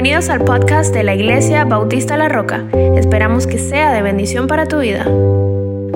Bienvenidos al podcast de la Iglesia Bautista La Roca. Esperamos que sea de bendición para tu vida.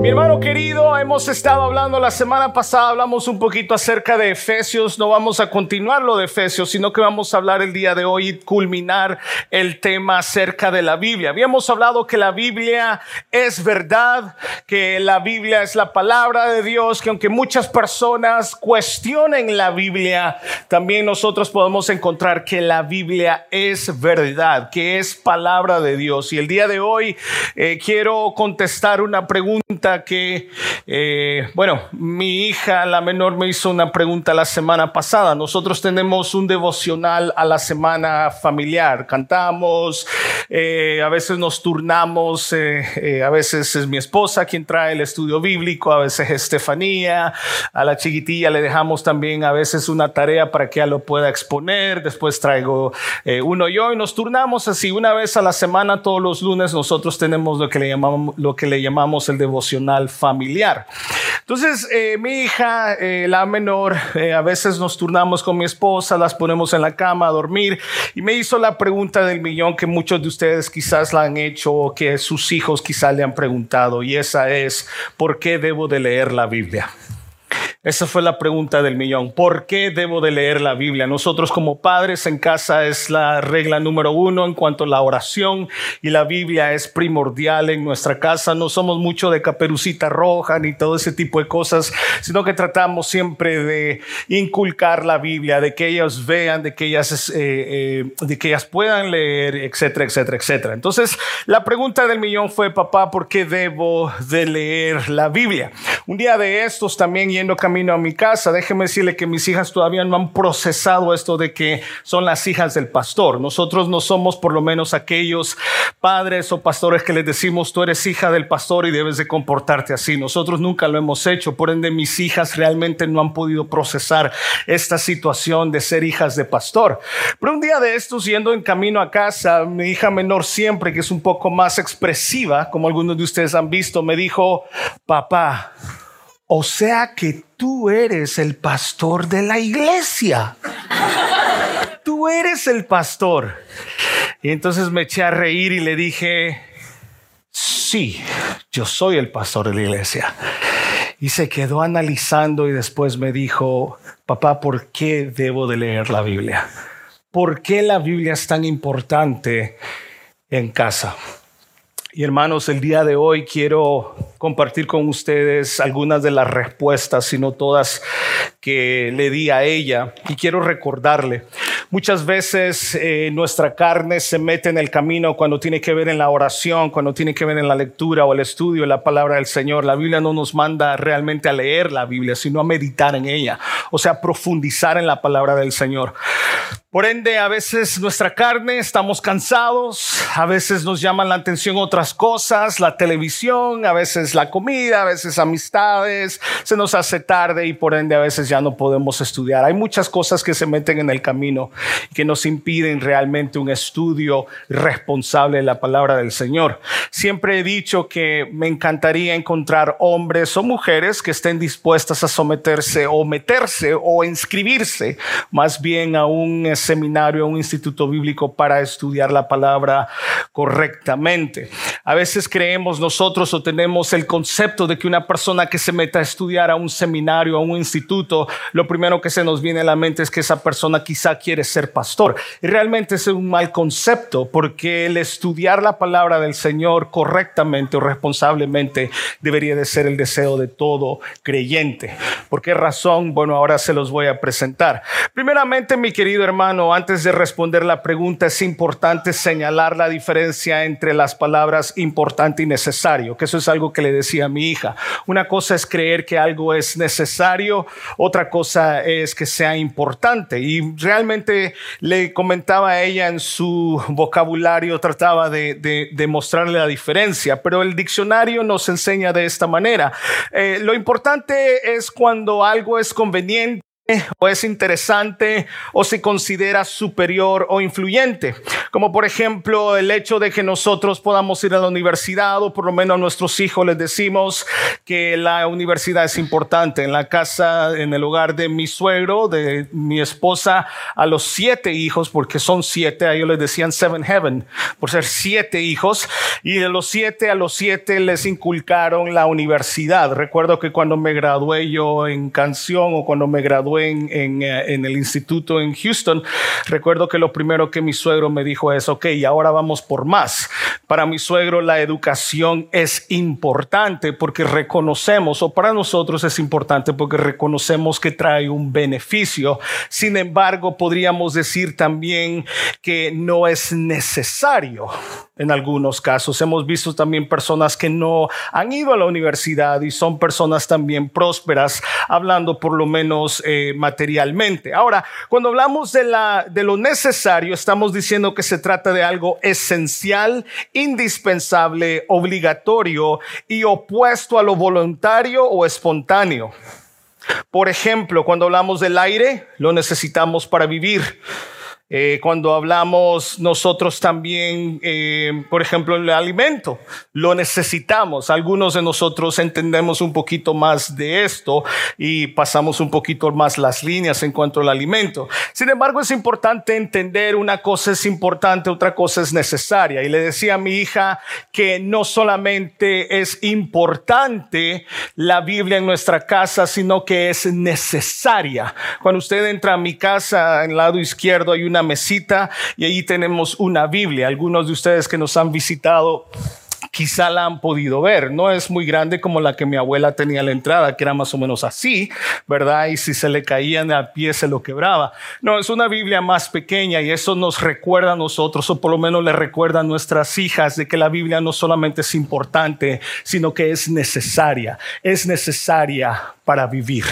Mi hermano querido, hemos estado hablando la semana pasada, hablamos un poquito acerca de Efesios, no vamos a continuar lo de Efesios, sino que vamos a hablar el día de hoy y culminar el tema acerca de la Biblia. Habíamos hablado que la Biblia es verdad, que la Biblia es la palabra de Dios, que aunque muchas personas cuestionen la Biblia, también nosotros podemos encontrar que la Biblia es verdad, que es palabra de Dios. Y el día de hoy eh, quiero contestar una pregunta que, eh, bueno, mi hija, la menor, me hizo una pregunta la semana pasada. Nosotros tenemos un devocional a la semana familiar. Cantamos, eh, a veces nos turnamos, eh, a veces es mi esposa quien trae el estudio bíblico, a veces Estefanía, a la chiquitilla le dejamos también a veces una tarea para que ella lo pueda exponer, después traigo uno yo y nos turnamos así una vez a la semana, todos los lunes nosotros tenemos lo que le llamamos, lo que le llamamos el devocional familiar. Entonces, eh, mi hija, eh, la menor, eh, a veces nos turnamos con mi esposa, las ponemos en la cama a dormir y me hizo la pregunta del millón que muchos de ustedes quizás la han hecho o que sus hijos quizás le han preguntado y esa es, ¿por qué debo de leer la Biblia? Esa fue la pregunta del millón. ¿Por qué debo de leer la Biblia? Nosotros como padres en casa es la regla número uno en cuanto a la oración y la Biblia es primordial en nuestra casa. No somos mucho de caperucita roja ni todo ese tipo de cosas, sino que tratamos siempre de inculcar la Biblia, de que ellos vean, de que ellas, eh, eh, de que ellas puedan leer, etcétera, etcétera, etcétera. Entonces, la pregunta del millón fue, papá, ¿por qué debo de leer la Biblia? Un día de estos también yendo camino a mi casa, déjeme decirle que mis hijas todavía no han procesado esto de que son las hijas del pastor. Nosotros no somos por lo menos aquellos padres o pastores que les decimos, tú eres hija del pastor y debes de comportarte así. Nosotros nunca lo hemos hecho, por ende mis hijas realmente no han podido procesar esta situación de ser hijas de pastor. Pero un día de estos, yendo en camino a casa, mi hija menor siempre, que es un poco más expresiva, como algunos de ustedes han visto, me dijo, papá, o sea que tú eres el pastor de la iglesia. Tú eres el pastor. Y entonces me eché a reír y le dije, sí, yo soy el pastor de la iglesia. Y se quedó analizando y después me dijo, papá, ¿por qué debo de leer la Biblia? ¿Por qué la Biblia es tan importante en casa? Y hermanos, el día de hoy quiero compartir con ustedes algunas de las respuestas, si no todas, que le di a ella. Y quiero recordarle, muchas veces eh, nuestra carne se mete en el camino cuando tiene que ver en la oración, cuando tiene que ver en la lectura o el estudio de la palabra del Señor. La Biblia no nos manda realmente a leer la Biblia, sino a meditar en ella, o sea, profundizar en la palabra del Señor. Por ende, a veces nuestra carne estamos cansados, a veces nos llaman la atención otras cosas, la televisión, a veces la comida, a veces amistades, se nos hace tarde y por ende a veces ya no podemos estudiar. Hay muchas cosas que se meten en el camino que nos impiden realmente un estudio responsable de la palabra del Señor. Siempre he dicho que me encantaría encontrar hombres o mujeres que estén dispuestas a someterse o meterse o inscribirse más bien a un seminario, un instituto bíblico para estudiar la palabra correctamente. A veces creemos nosotros o tenemos el concepto de que una persona que se meta a estudiar a un seminario, a un instituto, lo primero que se nos viene a la mente es que esa persona quizá quiere ser pastor. Y realmente es un mal concepto porque el estudiar la palabra del Señor correctamente o responsablemente debería de ser el deseo de todo creyente. ¿Por qué razón? Bueno, ahora se los voy a presentar. Primeramente, mi querido hermano, antes de responder la pregunta, es importante señalar la diferencia entre las palabras importante y necesario, que eso es algo que le decía a mi hija. Una cosa es creer que algo es necesario, otra cosa es que sea importante. Y realmente le comentaba a ella en su vocabulario, trataba de, de, mostrarle la diferencia, pero el diccionario nos enseña de esta manera. Eh, lo importante es cuando algo es conveniente o es interesante o se considera superior o influyente. Como por ejemplo el hecho de que nosotros podamos ir a la universidad o por lo menos a nuestros hijos les decimos que la universidad es importante. En la casa, en el hogar de mi suegro, de mi esposa, a los siete hijos, porque son siete, a ellos les decían seven heaven, por ser siete hijos, y de los siete a los siete les inculcaron la universidad. Recuerdo que cuando me gradué yo en canción o cuando me gradué en, eh, en, el instituto en Houston, recuerdo que lo primero que mi suegro me dijo es, ok, ahora vamos por más. Para mi suegro la educación es importante porque reconocemos, o para nosotros es importante porque reconocemos que trae un beneficio. Sin embargo, podríamos decir también que no es necesario en algunos casos. Hemos visto también personas que no han ido a la universidad y son personas también prósperas, hablando por lo menos eh, materialmente. Ahora, cuando hablamos de, la, de lo necesario, estamos diciendo que se trata de algo esencial, indispensable, obligatorio y opuesto a lo voluntario o espontáneo. Por ejemplo, cuando hablamos del aire, lo necesitamos para vivir. Eh, cuando hablamos nosotros también, eh, por ejemplo, el alimento, lo necesitamos. Algunos de nosotros entendemos un poquito más de esto y pasamos un poquito más las líneas en cuanto al alimento. Sin embargo, es importante entender una cosa es importante, otra cosa es necesaria. Y le decía a mi hija que no solamente es importante la Biblia en nuestra casa, sino que es necesaria. Cuando usted entra a mi casa, en el lado izquierdo hay una mesita y ahí tenemos una Biblia. Algunos de ustedes que nos han visitado quizá la han podido ver. No es muy grande como la que mi abuela tenía a la entrada, que era más o menos así, ¿verdad? Y si se le caían al pie se lo quebraba. No, es una Biblia más pequeña y eso nos recuerda a nosotros, o por lo menos le recuerda a nuestras hijas, de que la Biblia no solamente es importante, sino que es necesaria. Es necesaria para vivir.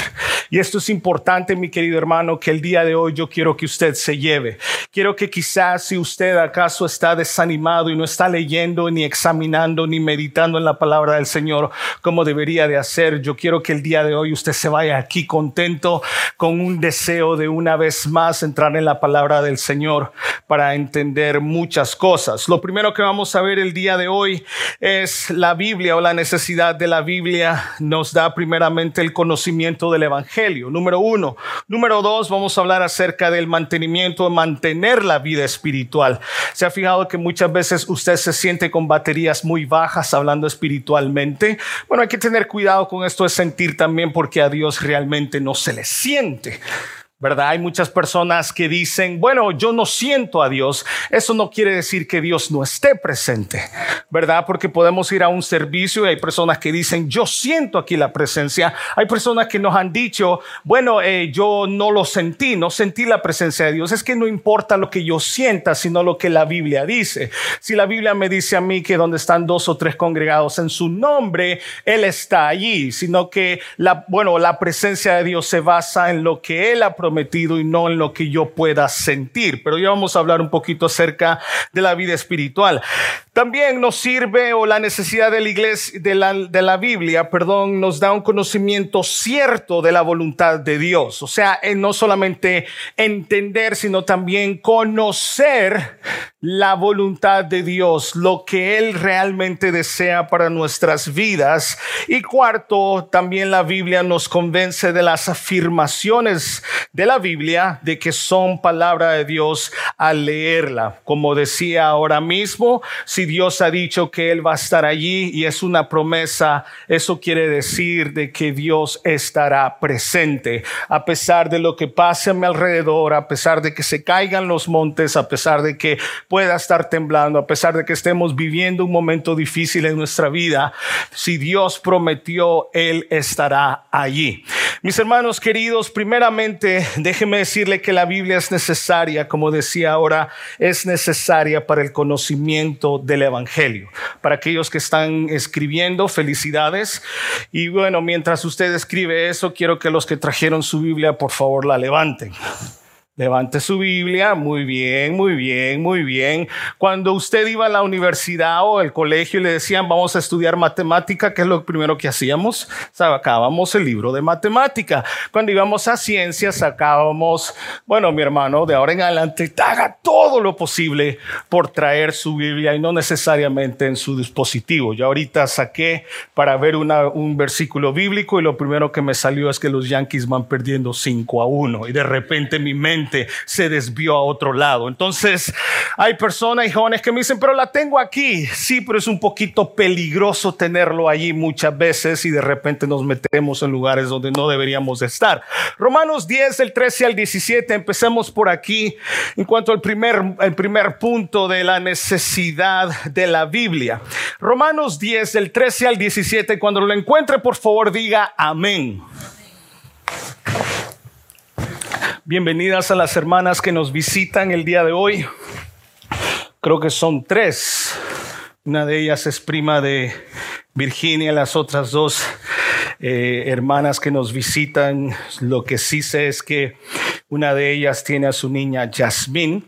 Y esto es importante, mi querido hermano, que el día de hoy yo quiero que usted se lleve. Quiero que quizás si usted acaso está desanimado y no está leyendo ni examinando ni meditando en la palabra del Señor como debería de hacer, yo quiero que el día de hoy usted se vaya aquí contento con un deseo de una vez más entrar en la palabra del Señor para entender muchas cosas. Lo primero que vamos a ver el día de hoy es la Biblia o la necesidad de la Biblia nos da primeramente el conocimiento del Evangelio. Número uno. Número dos, vamos a hablar acerca del mantenimiento, de mantener la vida espiritual. Se ha fijado que muchas veces usted se siente con baterías muy bajas hablando espiritualmente. Bueno, hay que tener cuidado con esto de sentir también porque a Dios realmente no se le siente. ¿Verdad? Hay muchas personas que dicen, bueno, yo no siento a Dios. Eso no quiere decir que Dios no esté presente, ¿verdad? Porque podemos ir a un servicio y hay personas que dicen, yo siento aquí la presencia. Hay personas que nos han dicho, bueno, eh, yo no lo sentí, no sentí la presencia de Dios. Es que no importa lo que yo sienta, sino lo que la Biblia dice. Si la Biblia me dice a mí que donde están dos o tres congregados en su nombre, Él está allí, sino que la, bueno, la presencia de Dios se basa en lo que Él ha prometido y no en lo que yo pueda sentir. Pero ya vamos a hablar un poquito acerca de la vida espiritual. También nos sirve o la necesidad de la iglesia, de la, de la Biblia, perdón, nos da un conocimiento cierto de la voluntad de Dios. O sea, no solamente entender, sino también conocer la voluntad de Dios, lo que Él realmente desea para nuestras vidas. Y cuarto, también la Biblia nos convence de las afirmaciones de la Biblia, de que son palabra de Dios al leerla. Como decía ahora mismo, si Dios ha dicho que Él va a estar allí y es una promesa, eso quiere decir de que Dios estará presente. A pesar de lo que pase a mi alrededor, a pesar de que se caigan los montes, a pesar de que pueda estar temblando, a pesar de que estemos viviendo un momento difícil en nuestra vida, si Dios prometió, Él estará allí. Mis hermanos queridos, primeramente déjeme decirle que la Biblia es necesaria, como decía ahora, es necesaria para el conocimiento de del Evangelio. Para aquellos que están escribiendo, felicidades. Y bueno, mientras usted escribe eso, quiero que los que trajeron su Biblia, por favor, la levanten. Levante su Biblia, muy bien, muy bien, muy bien. Cuando usted iba a la universidad o al colegio y le decían vamos a estudiar matemática, ¿qué es lo primero que hacíamos? Sacábamos el libro de matemática. Cuando íbamos a ciencias, sacábamos, bueno, mi hermano, de ahora en adelante, haga todo lo posible por traer su Biblia y no necesariamente en su dispositivo. Yo ahorita saqué para ver un versículo bíblico y lo primero que me salió es que los Yankees van perdiendo 5 a 1 y de repente mi mente se desvió a otro lado. Entonces hay personas y jóvenes que me dicen, pero la tengo aquí. Sí, pero es un poquito peligroso tenerlo allí muchas veces y de repente nos metemos en lugares donde no deberíamos estar. Romanos 10, el 13 al 17, empecemos por aquí en cuanto al primer, el primer punto de la necesidad de la Biblia. Romanos 10, del 13 al 17, cuando lo encuentre, por favor, diga amén. Bienvenidas a las hermanas que nos visitan el día de hoy. Creo que son tres. Una de ellas es prima de Virginia, las otras dos eh, hermanas que nos visitan. Lo que sí sé es que una de ellas tiene a su niña Jasmine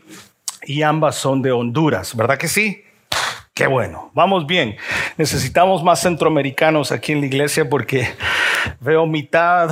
y ambas son de Honduras, ¿verdad que sí? Qué bueno, vamos bien. Necesitamos más centroamericanos aquí en la iglesia porque veo mitad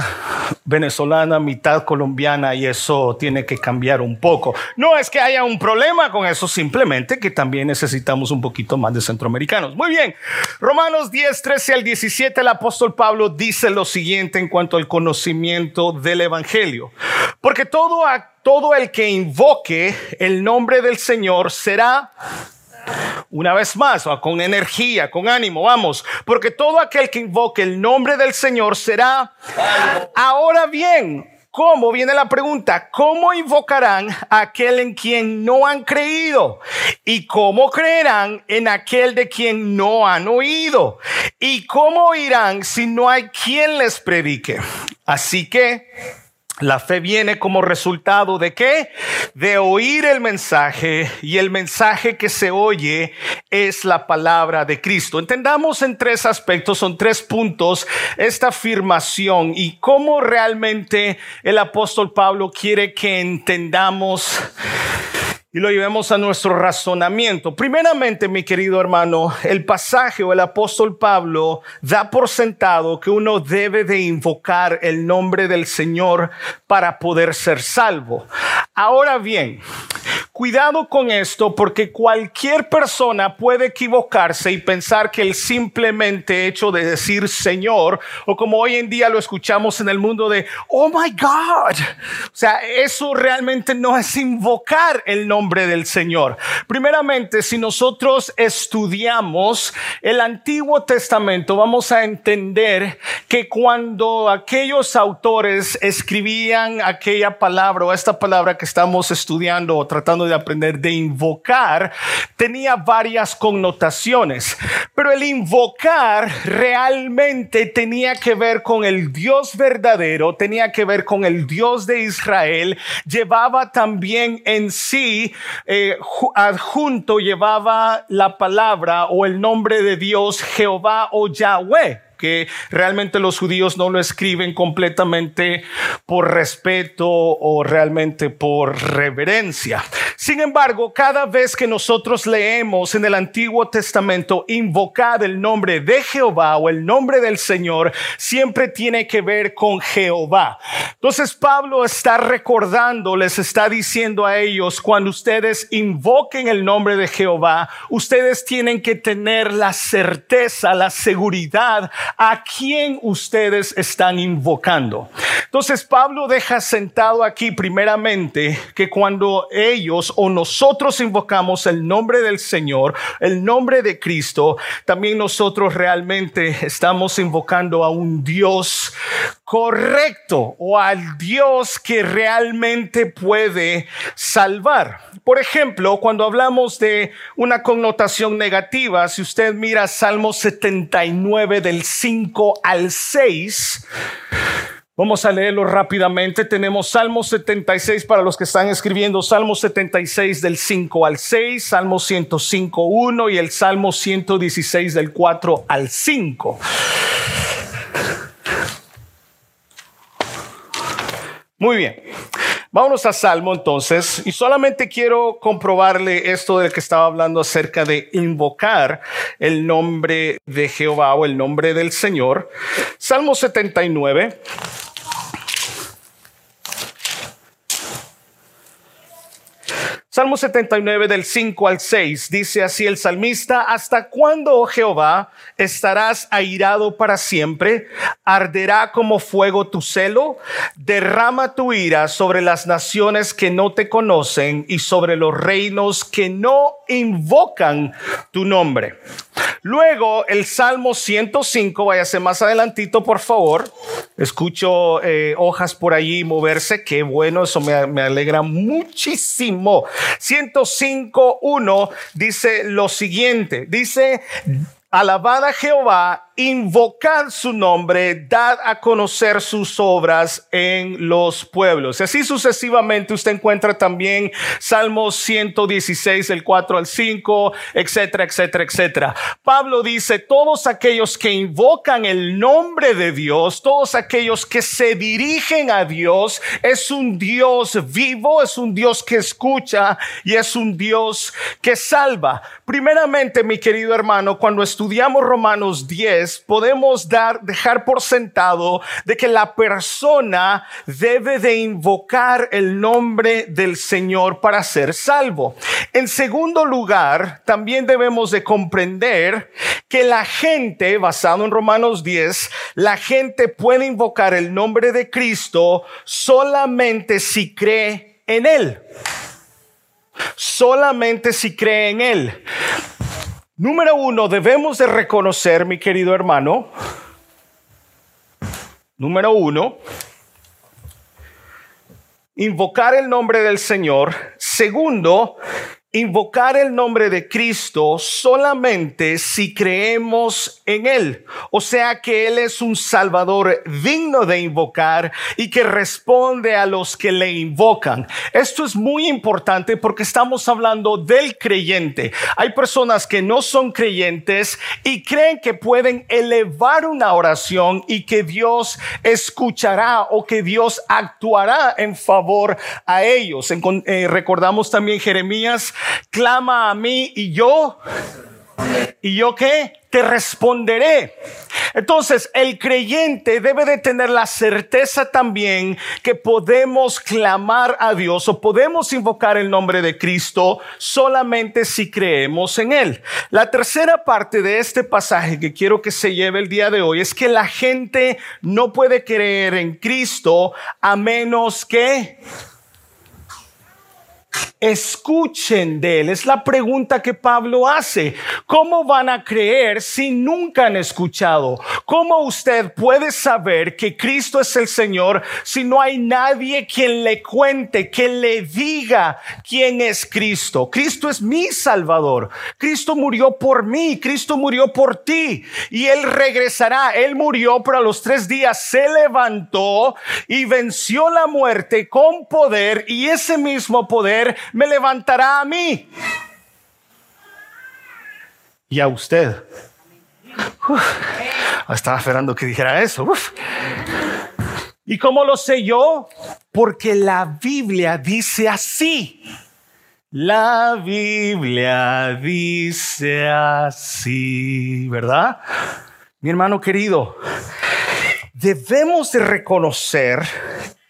venezolana, mitad colombiana y eso tiene que cambiar un poco. No es que haya un problema con eso, simplemente que también necesitamos un poquito más de centroamericanos. Muy bien, Romanos 10, 13 al 17, el apóstol Pablo dice lo siguiente en cuanto al conocimiento del Evangelio. Porque todo, todo el que invoque el nombre del Señor será una vez más, con energía, con ánimo, vamos, porque todo aquel que invoque el nombre del Señor será. Ahora bien, ¿Cómo? Viene la pregunta, ¿cómo invocarán a aquel en quien no han creído? ¿Y cómo creerán en aquel de quien no han oído? ¿Y cómo oirán si no hay quien les predique? Así que la fe viene como resultado de qué? De oír el mensaje y el mensaje que se oye es la palabra de Cristo. Entendamos en tres aspectos, son tres puntos esta afirmación y cómo realmente el apóstol Pablo quiere que entendamos y lo llevemos a nuestro razonamiento. Primeramente, mi querido hermano, el pasaje o el apóstol Pablo da por sentado que uno debe de invocar el nombre del Señor para poder ser salvo. Ahora bien, Cuidado con esto porque cualquier persona puede equivocarse y pensar que el simplemente hecho de decir Señor, o como hoy en día lo escuchamos en el mundo de, oh my God, o sea, eso realmente no es invocar el nombre del Señor. Primeramente, si nosotros estudiamos el Antiguo Testamento, vamos a entender que cuando aquellos autores escribían aquella palabra o esta palabra que estamos estudiando o tratando de aprender de invocar, tenía varias connotaciones. Pero el invocar realmente tenía que ver con el Dios verdadero, tenía que ver con el Dios de Israel, llevaba también en sí, eh, adjunto, llevaba la palabra o el nombre de Dios Jehová o Yahweh que realmente los judíos no lo escriben completamente por respeto o realmente por reverencia. Sin embargo, cada vez que nosotros leemos en el Antiguo Testamento invocar el nombre de Jehová o el nombre del Señor, siempre tiene que ver con Jehová. Entonces Pablo está recordando, les está diciendo a ellos, cuando ustedes invoquen el nombre de Jehová, ustedes tienen que tener la certeza, la seguridad a quién ustedes están invocando. Entonces Pablo deja sentado aquí primeramente que cuando ellos o nosotros invocamos el nombre del Señor, el nombre de Cristo, también nosotros realmente estamos invocando a un Dios correcto o al Dios que realmente puede salvar. Por ejemplo, cuando hablamos de una connotación negativa, si usted mira Salmo 79 del 5 al 6, Vamos a leerlo rápidamente. Tenemos Salmo 76 para los que están escribiendo, Salmo 76 del 5 al 6, Salmo 105, 1 y el Salmo 116 del 4 al 5. Muy bien. Vámonos a Salmo entonces, y solamente quiero comprobarle esto del que estaba hablando acerca de invocar el nombre de Jehová o el nombre del Señor. Salmo 79. Salmo 79 del 5 al 6 dice así el salmista, ¿hasta cuándo, oh Jehová, estarás airado para siempre? ¿Arderá como fuego tu celo? Derrama tu ira sobre las naciones que no te conocen y sobre los reinos que no invocan tu nombre. Luego el Salmo 105, váyase más adelantito por favor. Escucho eh, hojas por allí moverse, qué bueno, eso me, me alegra muchísimo. 105.1 dice lo siguiente, dice, alabad a Jehová invocad su nombre, dad a conocer sus obras en los pueblos. Así sucesivamente usted encuentra también Salmos 116, el 4 al 5, etcétera, etcétera, etcétera. Pablo dice, todos aquellos que invocan el nombre de Dios, todos aquellos que se dirigen a Dios, es un Dios vivo, es un Dios que escucha y es un Dios que salva. Primeramente, mi querido hermano, cuando estudiamos Romanos 10, podemos dar, dejar por sentado de que la persona debe de invocar el nombre del Señor para ser salvo. En segundo lugar, también debemos de comprender que la gente, basado en Romanos 10, la gente puede invocar el nombre de Cristo solamente si cree en Él. Solamente si cree en Él. Número uno, debemos de reconocer, mi querido hermano, número uno, invocar el nombre del Señor. Segundo, invocar el nombre de Cristo solamente si creemos en Él. O sea que Él es un Salvador digno de invocar y que responde a los que le invocan. Esto es muy importante porque estamos hablando del creyente. Hay personas que no son creyentes y creen que pueden elevar una oración y que Dios escuchará o que Dios actuará en favor a ellos. Eh, recordamos también Jeremías clama a mí y yo, ¿y yo qué? Te responderé. Entonces, el creyente debe de tener la certeza también que podemos clamar a Dios o podemos invocar el nombre de Cristo solamente si creemos en Él. La tercera parte de este pasaje que quiero que se lleve el día de hoy es que la gente no puede creer en Cristo a menos que escuchen de él. Es la pregunta que Pablo hace. ¿Cómo van a creer si nunca han escuchado? ¿Cómo usted puede saber que Cristo es el Señor si no hay nadie quien le cuente, que le diga quién es Cristo? Cristo es mi Salvador. Cristo murió por mí. Cristo murió por ti. Y Él regresará. Él murió, pero a los tres días se levantó y venció la muerte con poder. Y ese mismo poder me levantará a mí y a usted. estaba esperando que dijera eso. ¿Y cómo lo sé yo? Porque la Biblia dice así. La Biblia dice así, ¿verdad? Mi hermano querido, debemos de reconocer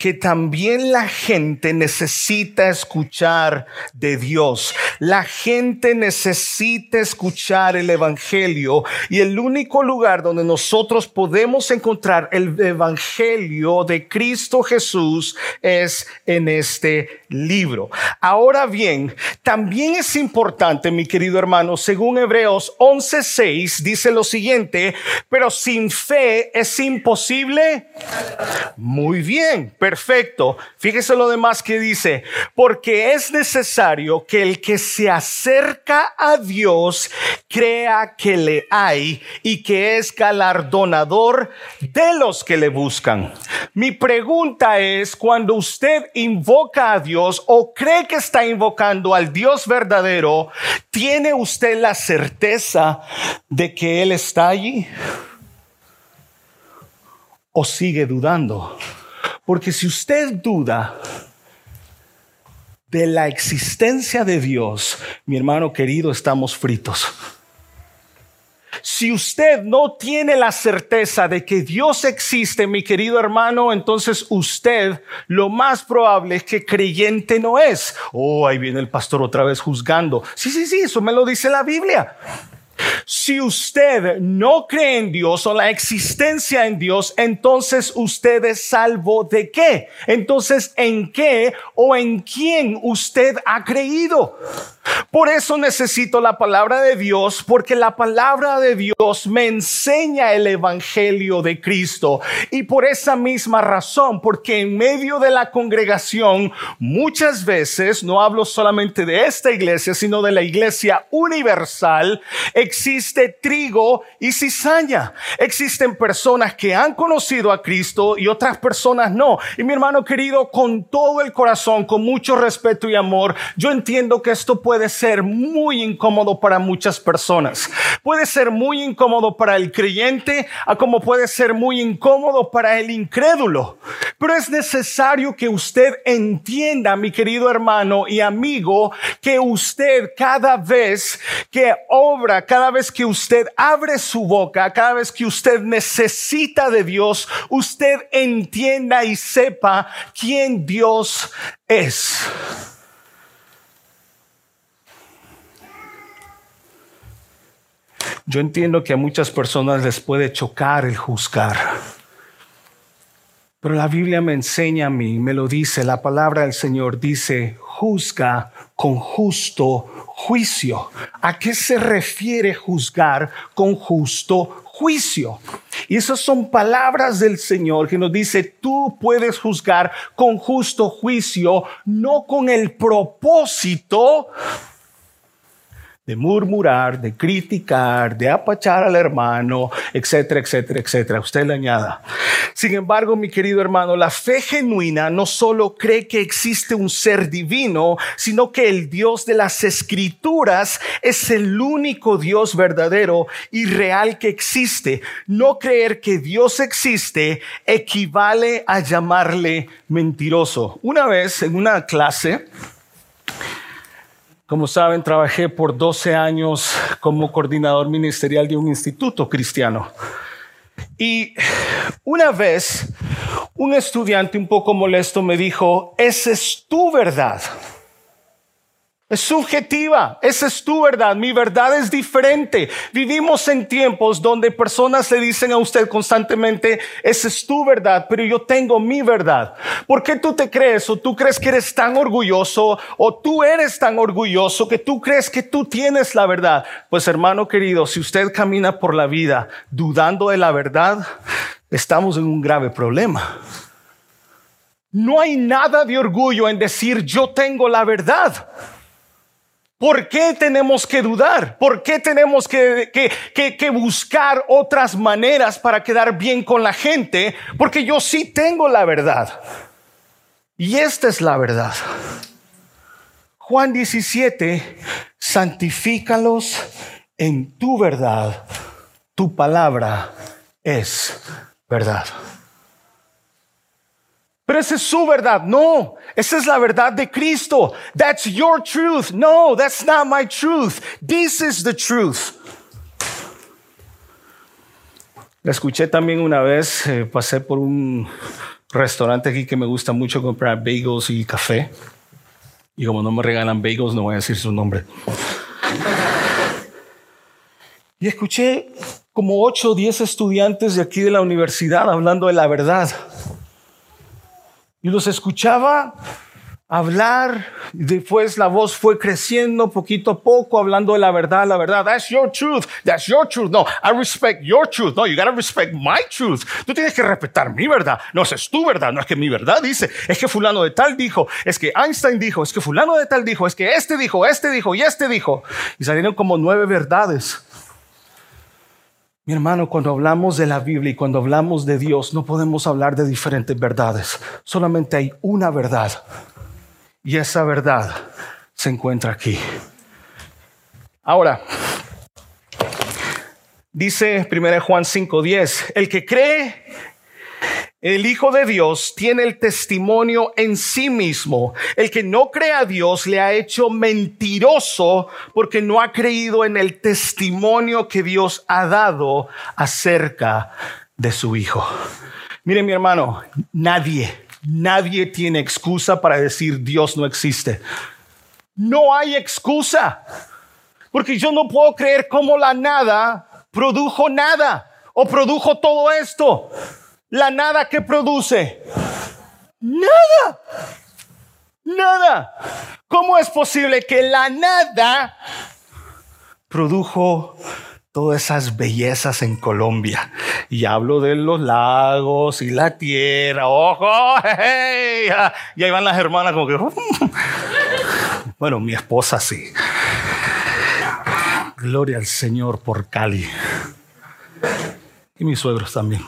que también la gente necesita escuchar de Dios. La gente necesita escuchar el Evangelio y el único lugar donde nosotros podemos encontrar el Evangelio de Cristo Jesús es en este libro. Ahora bien, también es importante, mi querido hermano, según Hebreos 11:6 dice lo siguiente, pero sin fe es imposible. Muy bien, perfecto. Fíjese lo demás que dice, porque es necesario que el que se acerca a Dios crea que le hay y que es galardonador de los que le buscan. Mi pregunta es, cuando usted invoca a Dios o cree que está invocando al Dios verdadero, ¿tiene usted la certeza de que Él está allí? ¿O sigue dudando? Porque si usted duda, de la existencia de Dios, mi hermano querido, estamos fritos. Si usted no tiene la certeza de que Dios existe, mi querido hermano, entonces usted lo más probable es que creyente no es. Oh, ahí viene el pastor otra vez juzgando. Sí, sí, sí, eso me lo dice la Biblia. Si usted no cree en Dios o la existencia en Dios, entonces usted es salvo de qué? Entonces, ¿en qué o en quién usted ha creído? Por eso necesito la palabra de Dios, porque la palabra de Dios me enseña el Evangelio de Cristo. Y por esa misma razón, porque en medio de la congregación, muchas veces, no hablo solamente de esta iglesia, sino de la iglesia universal, existe trigo y cizaña. Existen personas que han conocido a Cristo y otras personas no. Y mi hermano querido, con todo el corazón, con mucho respeto y amor, yo entiendo que esto puede puede ser muy incómodo para muchas personas. Puede ser muy incómodo para el creyente, a como puede ser muy incómodo para el incrédulo. Pero es necesario que usted entienda, mi querido hermano y amigo, que usted cada vez que obra, cada vez que usted abre su boca, cada vez que usted necesita de Dios, usted entienda y sepa quién Dios es. Yo entiendo que a muchas personas les puede chocar el juzgar. Pero la Biblia me enseña a mí, me lo dice, la palabra del Señor dice, juzga con justo juicio. ¿A qué se refiere juzgar con justo juicio? Y esas son palabras del Señor que nos dice, tú puedes juzgar con justo juicio, no con el propósito de murmurar, de criticar, de apachar al hermano, etcétera, etcétera, etcétera. Usted le añada. Sin embargo, mi querido hermano, la fe genuina no solo cree que existe un ser divino, sino que el Dios de las escrituras es el único Dios verdadero y real que existe. No creer que Dios existe equivale a llamarle mentiroso. Una vez en una clase, como saben, trabajé por 12 años como coordinador ministerial de un instituto cristiano. Y una vez un estudiante un poco molesto me dijo, esa es tu verdad. Es subjetiva, esa es tu verdad, mi verdad es diferente. Vivimos en tiempos donde personas le dicen a usted constantemente, esa es tu verdad, pero yo tengo mi verdad. ¿Por qué tú te crees o tú crees que eres tan orgulloso o tú eres tan orgulloso que tú crees que tú tienes la verdad? Pues hermano querido, si usted camina por la vida dudando de la verdad, estamos en un grave problema. No hay nada de orgullo en decir yo tengo la verdad. ¿Por qué tenemos que dudar? ¿Por qué tenemos que, que, buscar otras maneras para quedar bien con la gente? Porque yo sí tengo la verdad. Y esta es la verdad. Juan 17, santifícalos en tu verdad. Tu palabra es verdad. Pero esa es su verdad. No, esa es la verdad de Cristo. That's your truth. No, that's not my truth. This is the truth. La escuché también una vez, eh, pasé por un restaurante aquí que me gusta mucho comprar bagels y café. Y como no me regalan bagels, no voy a decir su nombre. Y escuché como 8 o 10 estudiantes de aquí de la universidad hablando de la verdad. Y los escuchaba hablar, y después la voz fue creciendo poquito a poco, hablando de la verdad, la verdad. That's your truth, that's your truth. No, I respect your truth. No, you gotta respect my truth. Tú tienes que respetar mi verdad. No, esa es tu verdad, no es que mi verdad dice, es que fulano de tal dijo, es que Einstein dijo, es que fulano de tal dijo, es que este dijo, este dijo y este dijo. Y salieron como nueve verdades. Mi hermano, cuando hablamos de la Biblia y cuando hablamos de Dios, no podemos hablar de diferentes verdades. Solamente hay una verdad. Y esa verdad se encuentra aquí. Ahora, dice 1 Juan 5:10, el que cree el Hijo de Dios tiene el testimonio en sí mismo. El que no cree a Dios le ha hecho mentiroso porque no ha creído en el testimonio que Dios ha dado acerca de su Hijo. Mire mi hermano, nadie, nadie tiene excusa para decir Dios no existe. No hay excusa. Porque yo no puedo creer cómo la nada produjo nada o produjo todo esto. La nada que produce. Nada. Nada. ¿Cómo es posible que la nada produjo todas esas bellezas en Colombia? Y hablo de los lagos y la tierra. ¡Ojo! Y ahí van las hermanas como que... Bueno, mi esposa sí. Gloria al Señor por Cali. Y mis suegros también.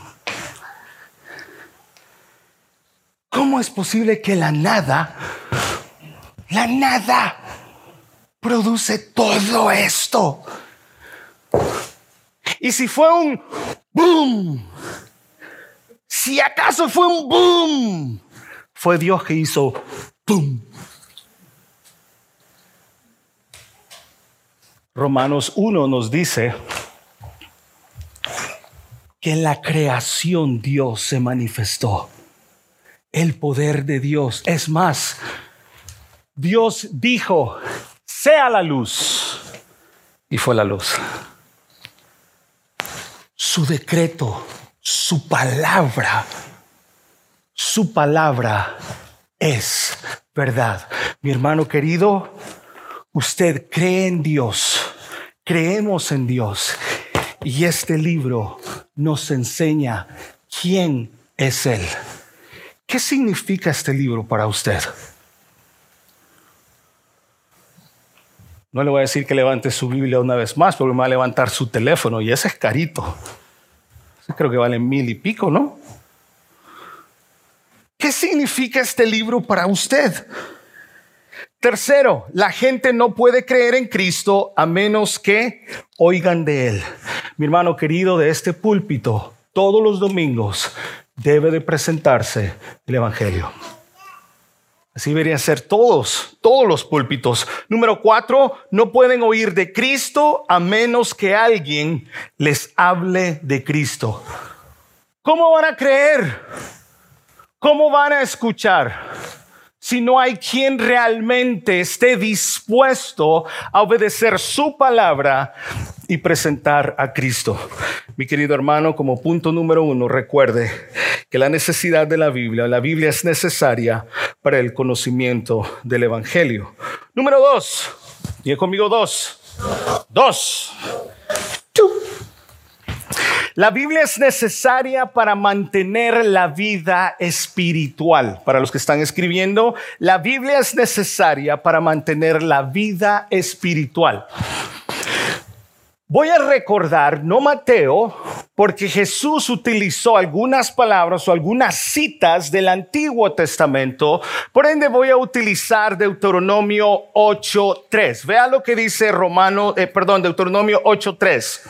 Es posible que la nada, la nada, produce todo esto? Y si fue un boom, si acaso fue un boom, fue Dios que hizo boom. Romanos 1 nos dice que en la creación Dios se manifestó el poder de Dios. Es más, Dios dijo, sea la luz. Y fue la luz. Su decreto, su palabra, su palabra es verdad. Mi hermano querido, usted cree en Dios, creemos en Dios. Y este libro nos enseña quién es Él. ¿Qué significa este libro para usted? No le voy a decir que levante su Biblia una vez más, porque me va a levantar su teléfono y ese es carito. Creo que vale mil y pico, ¿no? ¿Qué significa este libro para usted? Tercero, la gente no puede creer en Cristo a menos que oigan de Él. Mi hermano querido de este púlpito, todos los domingos debe de presentarse el Evangelio. Así deberían ser todos, todos los púlpitos. Número cuatro, no pueden oír de Cristo a menos que alguien les hable de Cristo. ¿Cómo van a creer? ¿Cómo van a escuchar? Si no hay quien realmente esté dispuesto a obedecer su palabra y presentar a Cristo. Mi querido hermano, como punto número uno, recuerde que la necesidad de la Biblia, la Biblia es necesaria para el conocimiento del Evangelio. Número dos, y conmigo dos, dos. La Biblia es necesaria para mantener la vida espiritual. Para los que están escribiendo, la Biblia es necesaria para mantener la vida espiritual. Voy a recordar, no Mateo, porque Jesús utilizó algunas palabras o algunas citas del Antiguo Testamento, por ende voy a utilizar Deuteronomio 8.3. Vea lo que dice Romano, eh, perdón, Deuteronomio 8.3.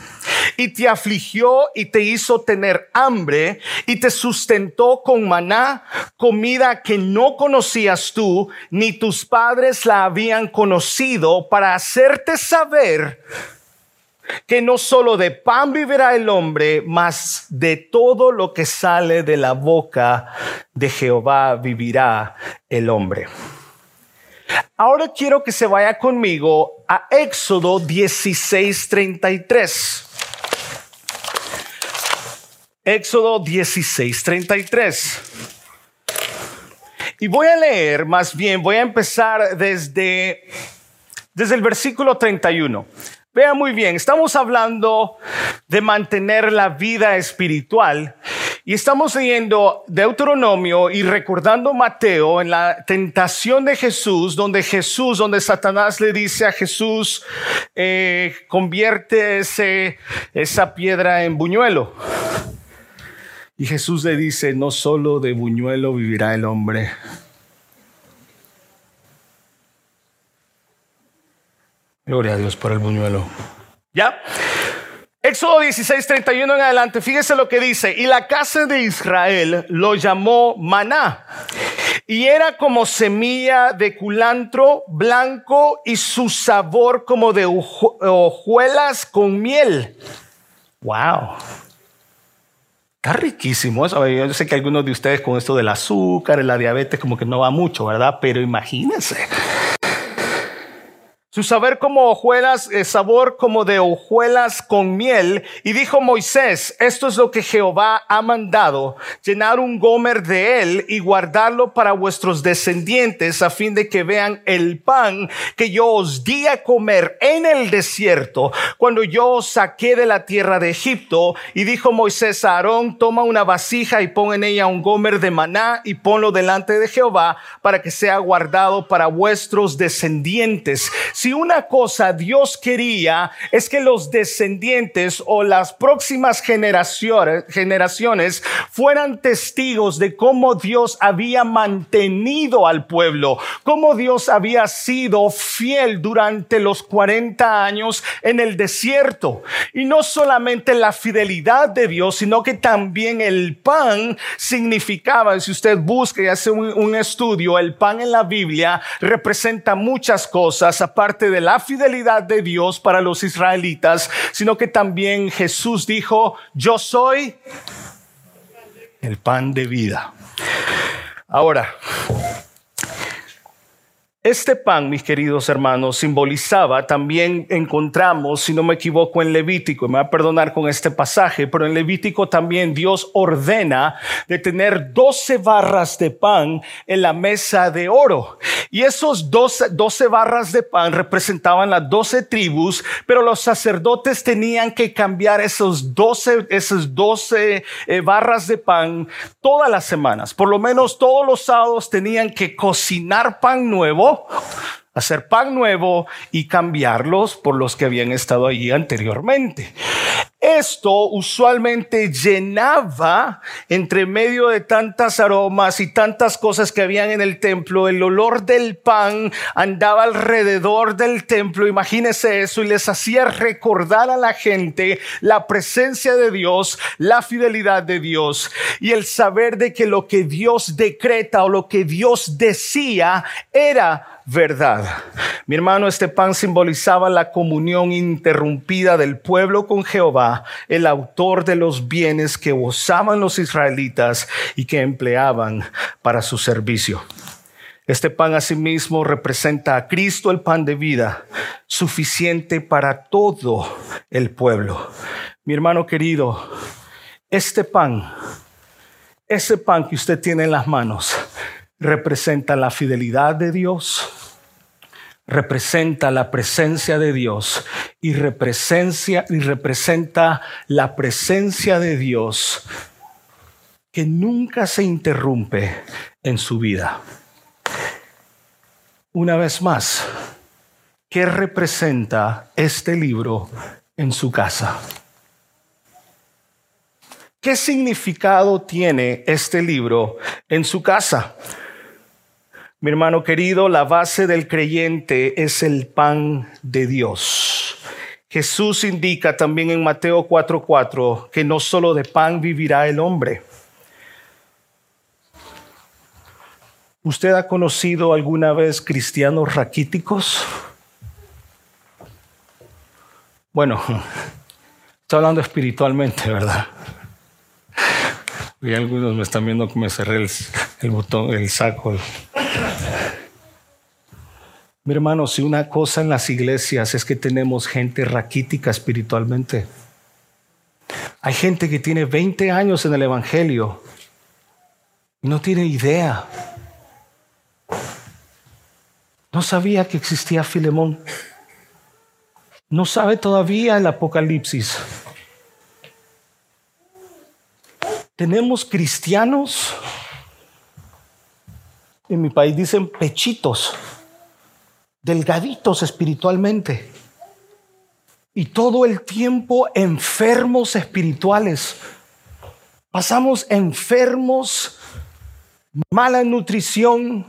Y te afligió y te hizo tener hambre y te sustentó con maná, comida que no conocías tú, ni tus padres la habían conocido, para hacerte saber que no solo de pan vivirá el hombre, mas de todo lo que sale de la boca de Jehová vivirá el hombre. Ahora quiero que se vaya conmigo a Éxodo 16:33. Éxodo 16:33. Y voy a leer, más bien, voy a empezar desde, desde el versículo 31. Vea muy bien, estamos hablando de mantener la vida espiritual y estamos leyendo Deuteronomio y recordando Mateo en la tentación de Jesús, donde Jesús, donde Satanás le dice a Jesús, eh, convierte esa piedra en buñuelo. Y Jesús le dice, no solo de buñuelo vivirá el hombre, Gloria a Dios por el buñuelo. ¿Ya? Éxodo 16, 31 en adelante, fíjese lo que dice. Y la casa de Israel lo llamó maná. Y era como semilla de culantro blanco y su sabor como de hojuelas con miel. Wow. Está riquísimo eso. Yo sé que algunos de ustedes con esto del azúcar, la diabetes, como que no va mucho, ¿verdad? Pero imagínense su saber como hojuelas, eh, sabor como de hojuelas con miel. Y dijo Moisés, esto es lo que Jehová ha mandado, llenar un gomer de él y guardarlo para vuestros descendientes a fin de que vean el pan que yo os di a comer en el desierto cuando yo os saqué de la tierra de Egipto. Y dijo Moisés a Aarón, toma una vasija y pon en ella un gomer de maná y ponlo delante de Jehová para que sea guardado para vuestros descendientes si una cosa Dios quería es que los descendientes o las próximas generaciones, generaciones fueran testigos de cómo Dios había mantenido al pueblo, cómo Dios había sido fiel durante los 40 años en el desierto. Y no solamente la fidelidad de Dios, sino que también el pan significaba, si usted busca y hace un, un estudio, el pan en la Biblia representa muchas cosas, aparte de la fidelidad de Dios para los israelitas, sino que también Jesús dijo, yo soy el pan de vida. Ahora, este pan, mis queridos hermanos, simbolizaba, también encontramos, si no me equivoco, en Levítico, me va a perdonar con este pasaje, pero en Levítico también Dios ordena de tener 12 barras de pan en la mesa de oro. Y esos 12, 12 barras de pan representaban las 12 tribus, pero los sacerdotes tenían que cambiar esos 12, esos 12 eh, barras de pan todas las semanas. Por lo menos todos los sábados tenían que cocinar pan nuevo hacer pan nuevo y cambiarlos por los que habían estado allí anteriormente. Esto usualmente llenaba entre medio de tantas aromas y tantas cosas que habían en el templo, el olor del pan andaba alrededor del templo, imagínese eso, y les hacía recordar a la gente la presencia de Dios, la fidelidad de Dios y el saber de que lo que Dios decreta o lo que Dios decía era verdad. Mi hermano, este pan simbolizaba la comunión interrumpida del pueblo con Jehová, el autor de los bienes que gozaban los israelitas y que empleaban para su servicio. Este pan asimismo representa a Cristo, el pan de vida, suficiente para todo el pueblo. Mi hermano querido, este pan, ese pan que usted tiene en las manos, representa la fidelidad de Dios, representa la presencia de Dios y, representa, y representa la presencia de Dios que nunca se interrumpe en su vida. Una vez más, ¿qué representa este libro en su casa? ¿Qué significado tiene este libro en su casa? Mi hermano querido, la base del creyente es el pan de Dios. Jesús indica también en Mateo 4:4 que no solo de pan vivirá el hombre. ¿Usted ha conocido alguna vez cristianos raquíticos? Bueno, estoy hablando espiritualmente, ¿verdad? Y algunos me están viendo que me cerré el, el botón, el saco. Mi hermano, si una cosa en las iglesias es que tenemos gente raquítica espiritualmente. Hay gente que tiene 20 años en el Evangelio y no tiene idea. No sabía que existía Filemón. No sabe todavía el Apocalipsis. Tenemos cristianos, en mi país dicen pechitos delgaditos espiritualmente y todo el tiempo enfermos espirituales. Pasamos enfermos, mala nutrición,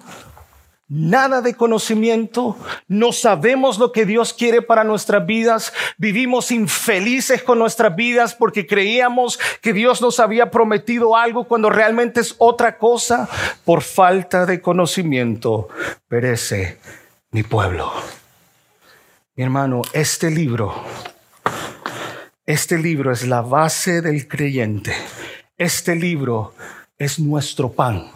nada de conocimiento, no sabemos lo que Dios quiere para nuestras vidas, vivimos infelices con nuestras vidas porque creíamos que Dios nos había prometido algo cuando realmente es otra cosa. Por falta de conocimiento perece mi pueblo. Mi hermano, este libro, este libro es la base del creyente. Este libro es nuestro pan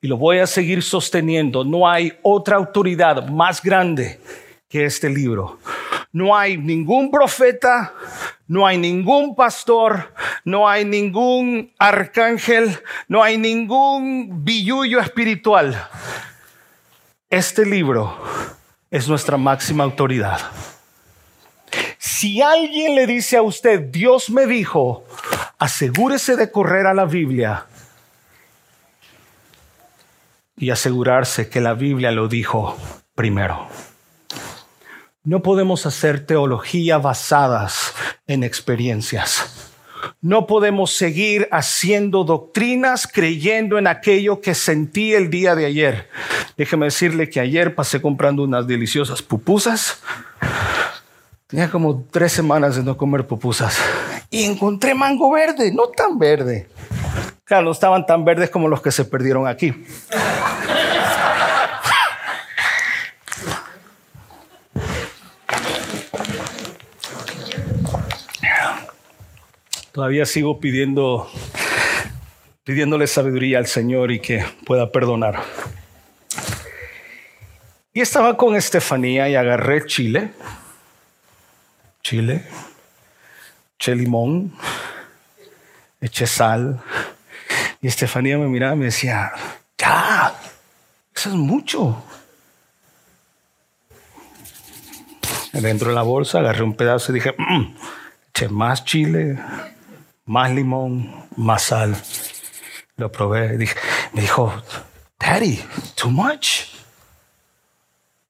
y lo voy a seguir sosteniendo. No hay otra autoridad más grande que este libro. No hay ningún profeta, no hay ningún pastor, no hay ningún arcángel, no hay ningún billuyo espiritual. Este libro es nuestra máxima autoridad. Si alguien le dice a usted, Dios me dijo, asegúrese de correr a la Biblia y asegurarse que la Biblia lo dijo primero. No podemos hacer teología basadas en experiencias. No podemos seguir haciendo doctrinas creyendo en aquello que sentí el día de ayer. Déjeme decirle que ayer pasé comprando unas deliciosas pupusas. Tenía como tres semanas de no comer pupusas. Y encontré mango verde, no tan verde. Claro, no estaban tan verdes como los que se perdieron aquí. Todavía sigo pidiendo, pidiéndole sabiduría al Señor y que pueda perdonar. Y estaba con Estefanía y agarré chile, chile, eché limón, eché sal. Y Estefanía me miraba y me decía, ya, eso es mucho. Dentro de la bolsa agarré un pedazo y dije, mm, eché más chile, más limón, más sal. Lo probé. Dije, me dijo, Daddy, too much.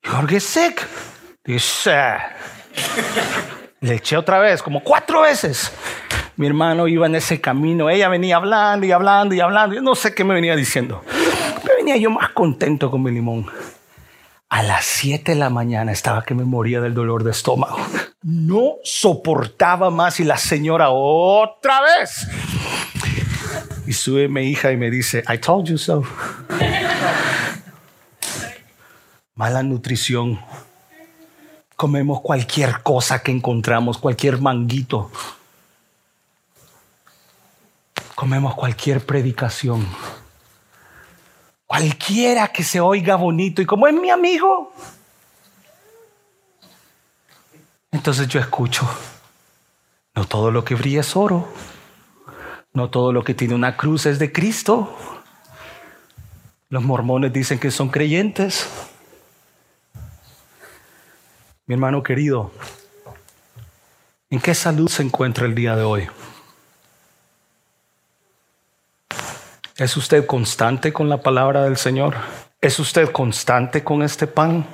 You're gonna get sick. Dije, Le eché otra vez, como cuatro veces. Mi hermano iba en ese camino. Ella venía hablando y hablando y hablando. Yo no sé qué me venía diciendo. Me venía yo más contento con mi limón. A las 7 de la mañana estaba que me moría del dolor de estómago. No soportaba más y la señora otra vez. Y sube mi hija y me dice, I told you so. Mala nutrición. Comemos cualquier cosa que encontramos, cualquier manguito. Comemos cualquier predicación. Cualquiera que se oiga bonito y como es mi amigo. Entonces yo escucho, no todo lo que brilla es oro, no todo lo que tiene una cruz es de Cristo. Los mormones dicen que son creyentes. Mi hermano querido, ¿en qué salud se encuentra el día de hoy? ¿Es usted constante con la palabra del Señor? ¿Es usted constante con este pan?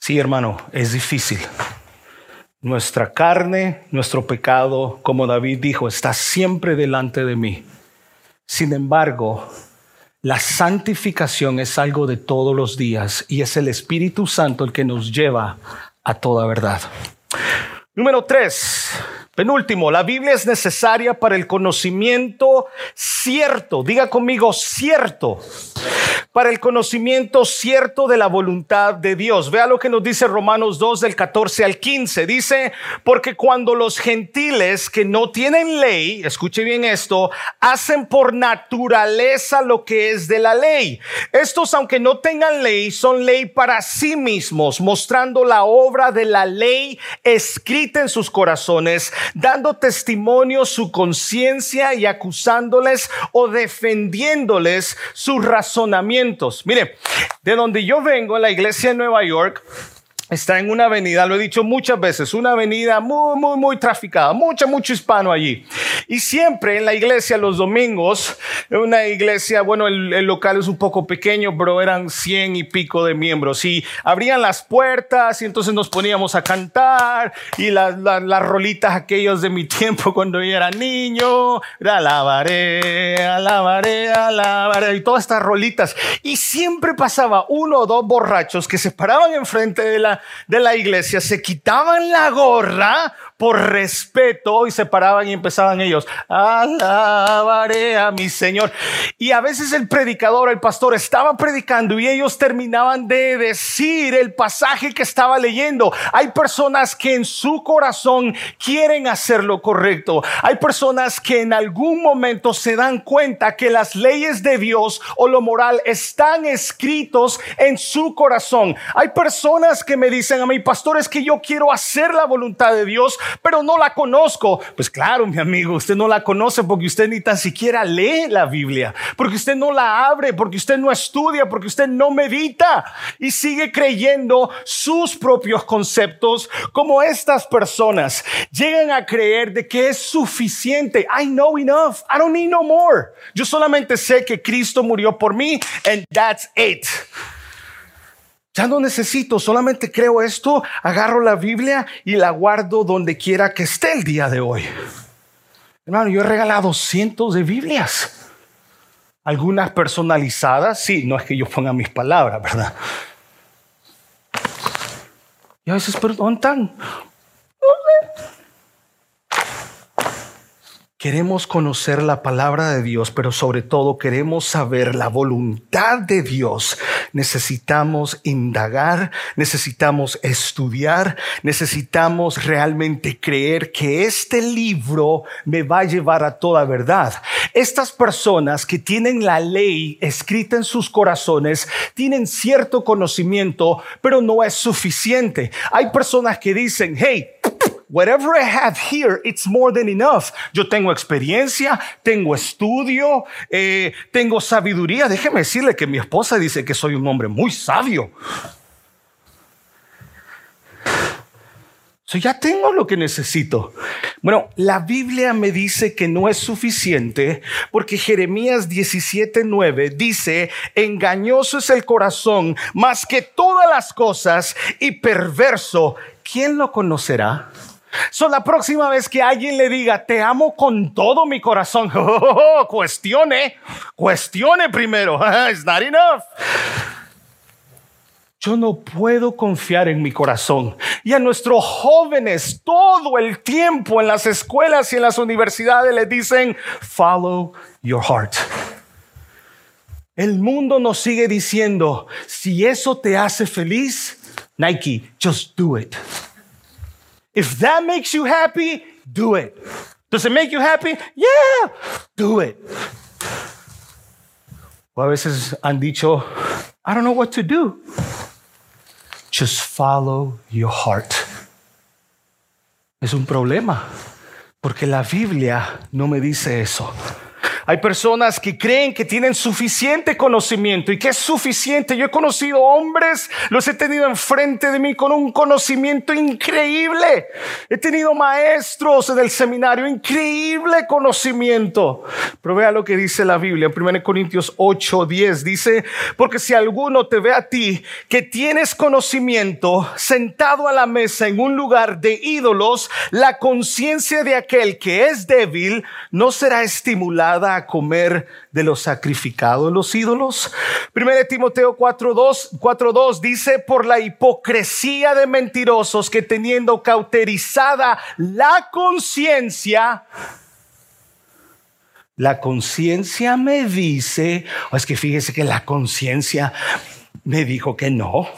Sí, hermano, es difícil. Nuestra carne, nuestro pecado, como David dijo, está siempre delante de mí. Sin embargo, la santificación es algo de todos los días y es el Espíritu Santo el que nos lleva a toda verdad. Número tres, Penúltimo, la Biblia es necesaria para el conocimiento cierto, diga conmigo cierto, para el conocimiento cierto de la voluntad de Dios. Vea lo que nos dice Romanos 2 del 14 al 15. Dice, porque cuando los gentiles que no tienen ley, escuche bien esto, hacen por naturaleza lo que es de la ley. Estos, aunque no tengan ley, son ley para sí mismos, mostrando la obra de la ley escrita en sus corazones dando testimonio su conciencia y acusándoles o defendiéndoles sus razonamientos. Mire, de donde yo vengo, en la iglesia de Nueva York, está en una avenida, lo he dicho muchas veces, una avenida muy, muy, muy traficada, mucho, mucho hispano allí. Y siempre en la iglesia los domingos, una iglesia, bueno, el, local es un poco pequeño, pero eran cien y pico de miembros. Y abrían las puertas y entonces nos poníamos a cantar y las, las, rolitas aquellos de mi tiempo cuando yo era niño, alabaré, alabaré, alabaré, y todas estas rolitas. Y siempre pasaba uno o dos borrachos que se paraban enfrente de la, de la iglesia, se quitaban la gorra por respeto y se paraban y empezaban ellos, alabaré a mi Señor. Y a veces el predicador, el pastor estaba predicando y ellos terminaban de decir el pasaje que estaba leyendo. Hay personas que en su corazón quieren hacer lo correcto. Hay personas que en algún momento se dan cuenta que las leyes de Dios o lo moral están escritos en su corazón. Hay personas que me dicen a mí, pastor, es que yo quiero hacer la voluntad de Dios, pero no la conozco. Pues claro, mi amigo, usted no la conoce porque usted ni tan siquiera lee la Biblia, porque usted no la abre, porque usted no estudia, porque usted no medita y sigue creyendo sus propios conceptos como estas personas llegan a creer de que es suficiente. I know enough. I don't need no more. Yo solamente sé que Cristo murió por mí and that's it. Ya no necesito, solamente creo esto, agarro la Biblia y la guardo donde quiera que esté el día de hoy. Hermano, yo he regalado cientos de Biblias. Algunas personalizadas, sí, no es que yo ponga mis palabras, ¿verdad? Y a veces preguntan, Queremos conocer la palabra de Dios, pero sobre todo queremos saber la voluntad de Dios. Necesitamos indagar, necesitamos estudiar, necesitamos realmente creer que este libro me va a llevar a toda verdad. Estas personas que tienen la ley escrita en sus corazones tienen cierto conocimiento, pero no es suficiente. Hay personas que dicen, hey, whatever I have here, it's more than enough. Yo tengo experiencia, tengo estudio, eh, tengo sabiduría. Déjeme decirle que mi esposa dice que soy un hombre muy sabio. So ya tengo lo que necesito. Bueno, la Biblia me dice que no es suficiente porque Jeremías 17:9 dice, engañoso es el corazón más que todas las cosas y perverso. ¿Quién lo conocerá? So, la próxima vez que alguien le diga, te amo con todo mi corazón, cuestione, cuestione primero. It's not enough. Yo no puedo confiar en mi corazón. Y a nuestros jóvenes todo el tiempo en las escuelas y en las universidades les dicen, follow your heart. El mundo nos sigue diciendo, si eso te hace feliz, Nike, just do it. If that makes you happy, do it. Does it make you happy? Yeah, do it. O a veces han dicho, I don't know what to do. Just follow your heart. Es un problema, porque la Biblia no me dice eso. Hay personas que creen que tienen suficiente conocimiento y que es suficiente. Yo he conocido hombres, los he tenido enfrente de mí con un conocimiento increíble. He tenido maestros en el seminario, increíble conocimiento. Pero vea lo que dice la Biblia en 1 Corintios 8, 10. Dice, porque si alguno te ve a ti que tienes conocimiento sentado a la mesa en un lugar de ídolos, la conciencia de aquel que es débil no será estimulada a comer de lo sacrificado en los ídolos. Primero Timoteo 4.2 4.2 dice, por la hipocresía de mentirosos que teniendo cauterizada la conciencia, la conciencia me dice, o es que fíjese que la conciencia me dijo que no.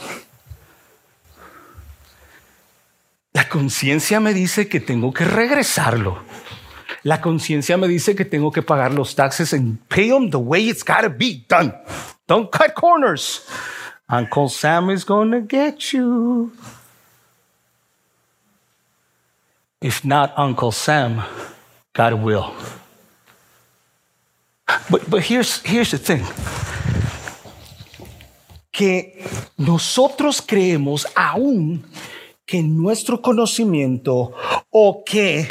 La conciencia me dice que tengo que regresarlo. La conciencia me dice que tengo que pagar los taxes and pay them the way it's gotta be done. Don't cut corners. Uncle Sam is gonna get you. If not Uncle Sam, God will. But, but here's, here's the thing. que nosotros creemos aún que nuestro conocimiento o que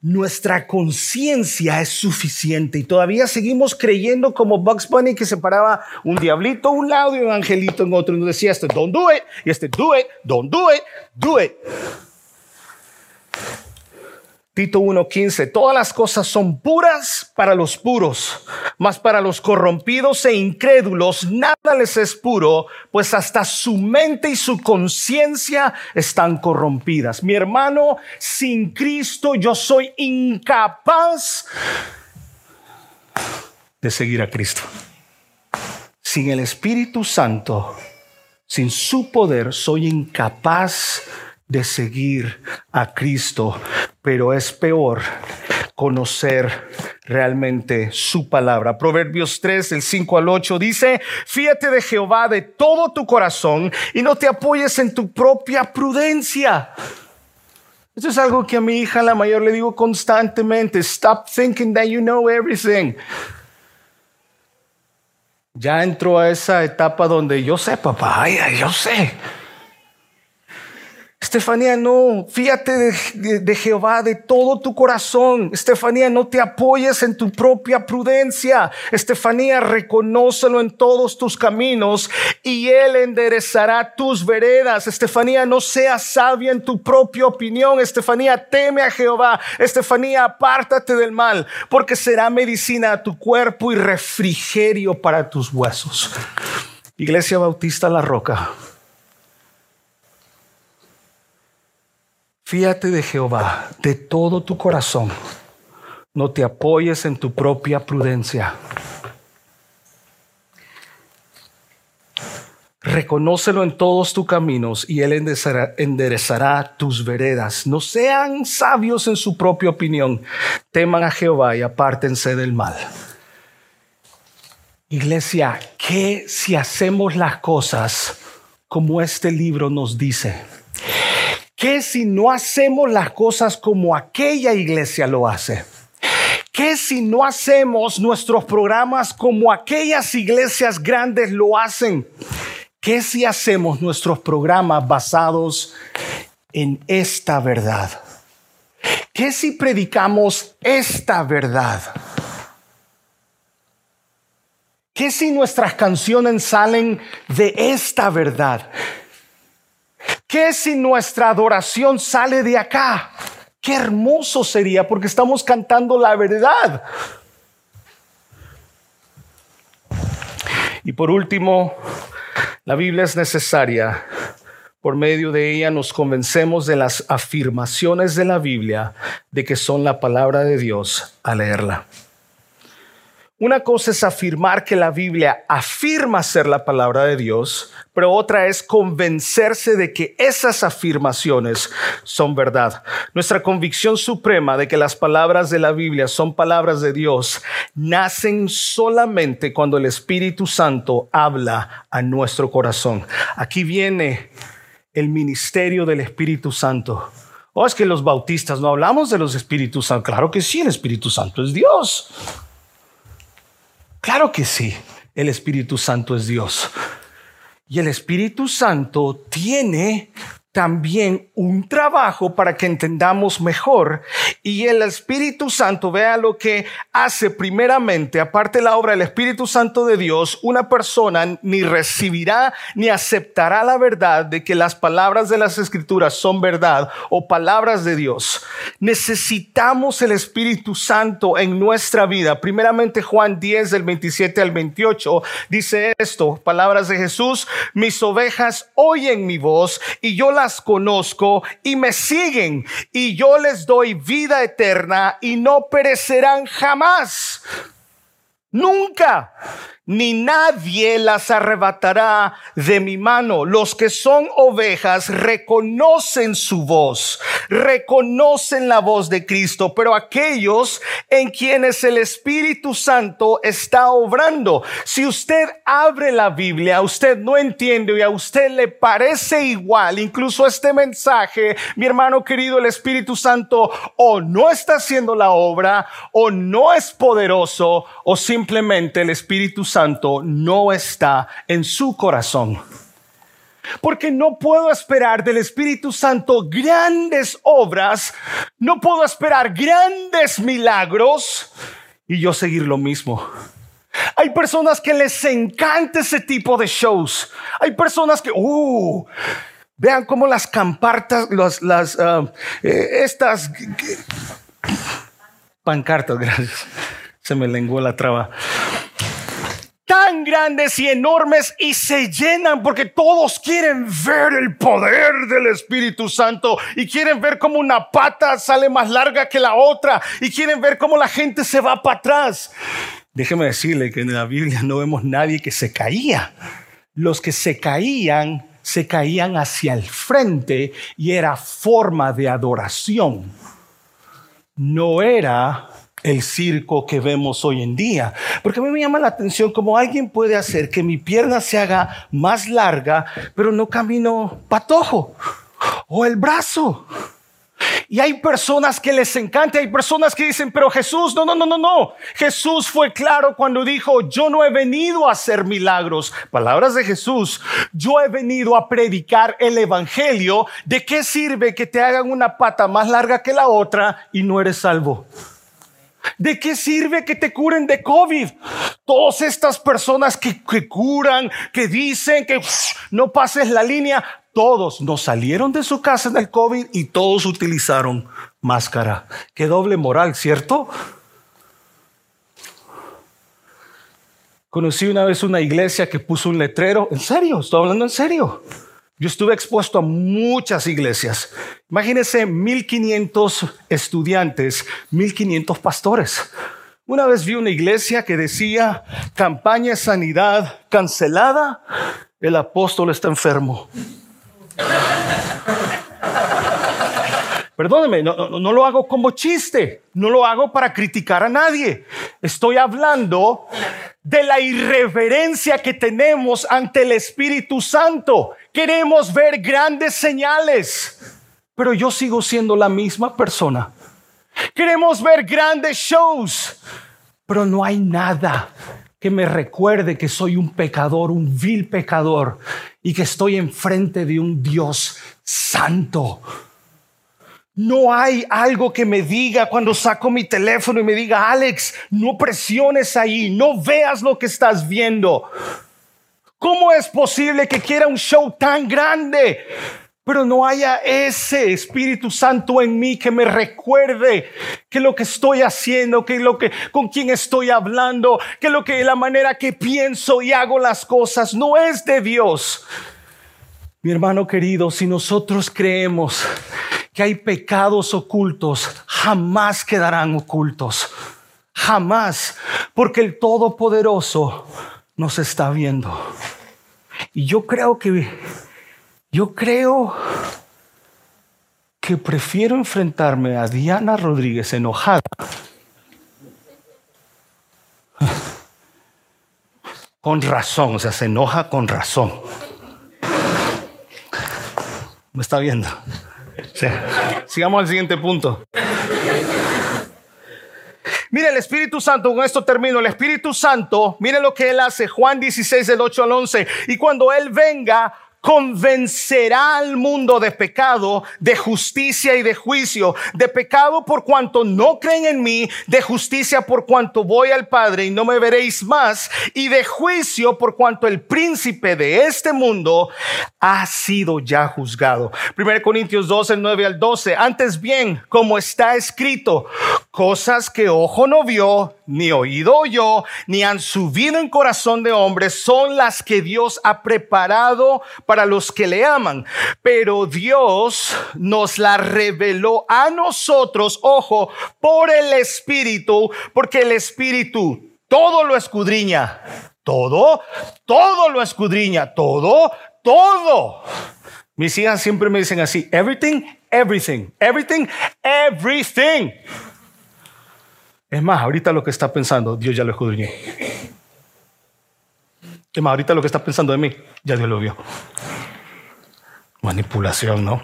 nuestra conciencia es suficiente. Y todavía seguimos creyendo como Bugs Bunny que separaba un diablito a un lado y un angelito en otro. Y nos decía este don't do it y este do it, don't do it, do it. Tito 1:15, todas las cosas son puras para los puros, mas para los corrompidos e incrédulos nada les es puro, pues hasta su mente y su conciencia están corrompidas. Mi hermano, sin Cristo yo soy incapaz de seguir a Cristo. Sin el Espíritu Santo, sin su poder, soy incapaz de seguir a Cristo, pero es peor conocer realmente su palabra. Proverbios 3, del 5 al 8 dice, fíjate de Jehová de todo tu corazón y no te apoyes en tu propia prudencia. Esto es algo que a mi hija la mayor le digo constantemente, stop thinking that you know everything. Ya entró a esa etapa donde yo sé, papá, yo sé. Estefanía, no, fíjate de, Jehová de todo tu corazón. Estefanía, no te apoyes en tu propia prudencia. Estefanía, reconócelo en todos tus caminos y Él enderezará tus veredas. Estefanía, no seas sabia en tu propia opinión. Estefanía, teme a Jehová. Estefanía, apártate del mal, porque será medicina a tu cuerpo y refrigerio para tus huesos. Iglesia Bautista La Roca. Fíate de Jehová de todo tu corazón. No te apoyes en tu propia prudencia. Reconócelo en todos tus caminos y Él enderezará, enderezará, tus veredas. No sean sabios en su propia opinión. Teman a Jehová y apártense del mal. Iglesia, ¿qué si hacemos las cosas como este libro nos dice? ¿Qué si no hacemos las cosas como aquella iglesia lo hace? ¿Qué si no hacemos nuestros programas como aquellas iglesias grandes lo hacen? ¿Qué si hacemos nuestros programas basados en esta verdad? ¿Qué si predicamos esta verdad? ¿Qué si nuestras canciones salen de esta verdad? ¿Qué si nuestra adoración sale de acá? Qué hermoso sería porque estamos cantando la verdad. Y por último, la Biblia es necesaria. Por medio de ella nos convencemos de las afirmaciones de la Biblia de que son la palabra de Dios al leerla. Una cosa es afirmar que la Biblia afirma ser la palabra de Dios, pero otra es convencerse de que esas afirmaciones son verdad. Nuestra convicción suprema de que las palabras de la Biblia son palabras de Dios nacen solamente cuando el Espíritu Santo habla a nuestro corazón. Aquí viene el ministerio del Espíritu Santo. Oh, es que los bautistas no hablamos de los Espíritus Santos. Claro que sí, el Espíritu Santo es Dios. Claro que sí, el Espíritu Santo es Dios. Y el Espíritu Santo tiene también un trabajo para que entendamos mejor y el Espíritu Santo vea lo que hace primeramente, aparte de la obra del Espíritu Santo de Dios, una persona ni recibirá ni aceptará la verdad de que las palabras de las escrituras son verdad o palabras de Dios. Necesitamos el Espíritu Santo en nuestra vida. Primeramente Juan 10 del 27 al 28 dice esto, palabras de Jesús, mis ovejas oyen mi voz y yo conozco y me siguen y yo les doy vida eterna y no perecerán jamás. Nunca ni nadie las arrebatará de mi mano. Los que son ovejas reconocen su voz, reconocen la voz de Cristo, pero aquellos en quienes el Espíritu Santo está obrando, si usted abre la Biblia, usted no entiende y a usted le parece igual, incluso este mensaje, mi hermano querido, el Espíritu Santo o no está haciendo la obra o no es poderoso o simplemente el Espíritu Santo no está en su corazón. Porque no puedo esperar del Espíritu Santo grandes obras, no puedo esperar grandes milagros y yo seguir lo mismo. Hay personas que les encanta ese tipo de shows. Hay personas que, uh, vean cómo las campartas, las, uh, eh, estas pancartas, gracias. Se me lenguó la traba grandes y enormes y se llenan porque todos quieren ver el poder del Espíritu Santo y quieren ver cómo una pata sale más larga que la otra y quieren ver cómo la gente se va para atrás. Déjeme decirle que en la Biblia no vemos nadie que se caía. Los que se caían, se caían hacia el frente y era forma de adoración. No era el circo que vemos hoy en día. Porque a mí me llama la atención cómo alguien puede hacer que mi pierna se haga más larga, pero no camino patojo. O el brazo. Y hay personas que les encanta, hay personas que dicen, pero Jesús, no, no, no, no, no. Jesús fue claro cuando dijo, yo no he venido a hacer milagros. Palabras de Jesús, yo he venido a predicar el Evangelio. ¿De qué sirve que te hagan una pata más larga que la otra y no eres salvo? ¿De qué sirve que te curen de COVID? Todas estas personas que, curan, que dicen que no pases la línea, todos no salieron de su casa en el COVID y todos utilizaron máscara. Qué doble moral, ¿cierto? Conocí una vez una iglesia que puso un letrero, en serio, estoy hablando en serio. Yo estuve expuesto a muchas iglesias. Imagínense 1500 estudiantes, 1500 pastores. Una vez vi una iglesia que decía, campaña de sanidad cancelada, el apóstol está enfermo. Perdóneme, no, no, lo hago como chiste, no lo hago para criticar a nadie. Estoy hablando de la irreverencia que tenemos ante el Espíritu Santo. Queremos ver grandes señales, pero yo sigo siendo la misma persona. Queremos ver grandes shows, pero no hay nada que me recuerde que soy un pecador, un vil pecador, y que estoy enfrente de un Dios santo no hay algo que me diga cuando saco mi teléfono y me diga, Alex, no presiones ahí, no veas lo que estás viendo. ¿Cómo es posible que quiera un show tan grande? Pero no haya ese Espíritu Santo en mí que me recuerde que lo que estoy haciendo, que lo que con quién estoy hablando, que lo que la manera que pienso y hago las cosas no es de Dios. Mi hermano querido, si nosotros creemos que hay pecados ocultos, jamás quedarán ocultos. Jamás, porque el Todopoderoso nos está viendo. Y yo creo que, yo creo que prefiero enfrentarme a Diana Rodríguez enojada. Con razón, o sea, se enoja con razón. ¿Me está viendo? Sigamos al siguiente punto. Mire, el Espíritu Santo, con esto termino, el Espíritu Santo, mire lo que Él hace, Juan 16, del 8 al 11, y cuando Él venga, convencerá al mundo de pecado, de justicia y de juicio, de pecado por cuanto no creen en mí, de justicia por cuanto voy al Padre y no me veréis más, y de juicio por cuanto el príncipe de este mundo ha sido ya juzgado. 1 Corintios 12, 9 al 12. Antes bien, como está escrito, cosas que ojo no vio, ni oído oyó, ni han subido en corazón de hombres, son las que Dios ha preparado para los que le aman. Pero Dios nos la reveló a nosotros, ojo, por el Espíritu, porque el Espíritu todo lo escudriña. Todo, todo lo escudriña. Todo, todo. Mis hijas siempre me dicen así, everything, everything, everything, everything. Es más, ahorita lo que está pensando, Dios ya lo escudriñó. Es más, ahorita lo que está pensando de mí, ya Dios lo vio. Manipulación, ¿no?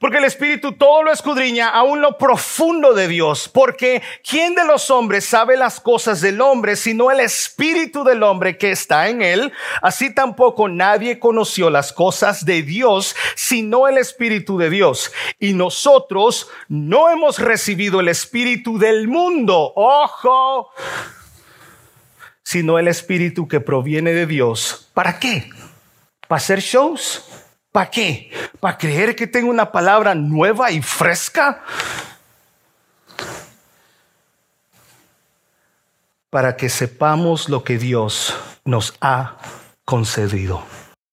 Porque el Espíritu todo lo escudriña, aún lo profundo de Dios. Porque ¿quién de los hombres sabe las cosas del hombre sino el Espíritu del hombre que está en él? Así tampoco nadie conoció las cosas de Dios sino el Espíritu de Dios. Y nosotros no hemos recibido el Espíritu del mundo. Ojo. Sino el Espíritu que proviene de Dios. ¿Para qué? ¿Para hacer shows? ¿Para qué? ¿Para creer que tengo una palabra nueva y fresca? Para que sepamos lo que Dios nos ha concedido.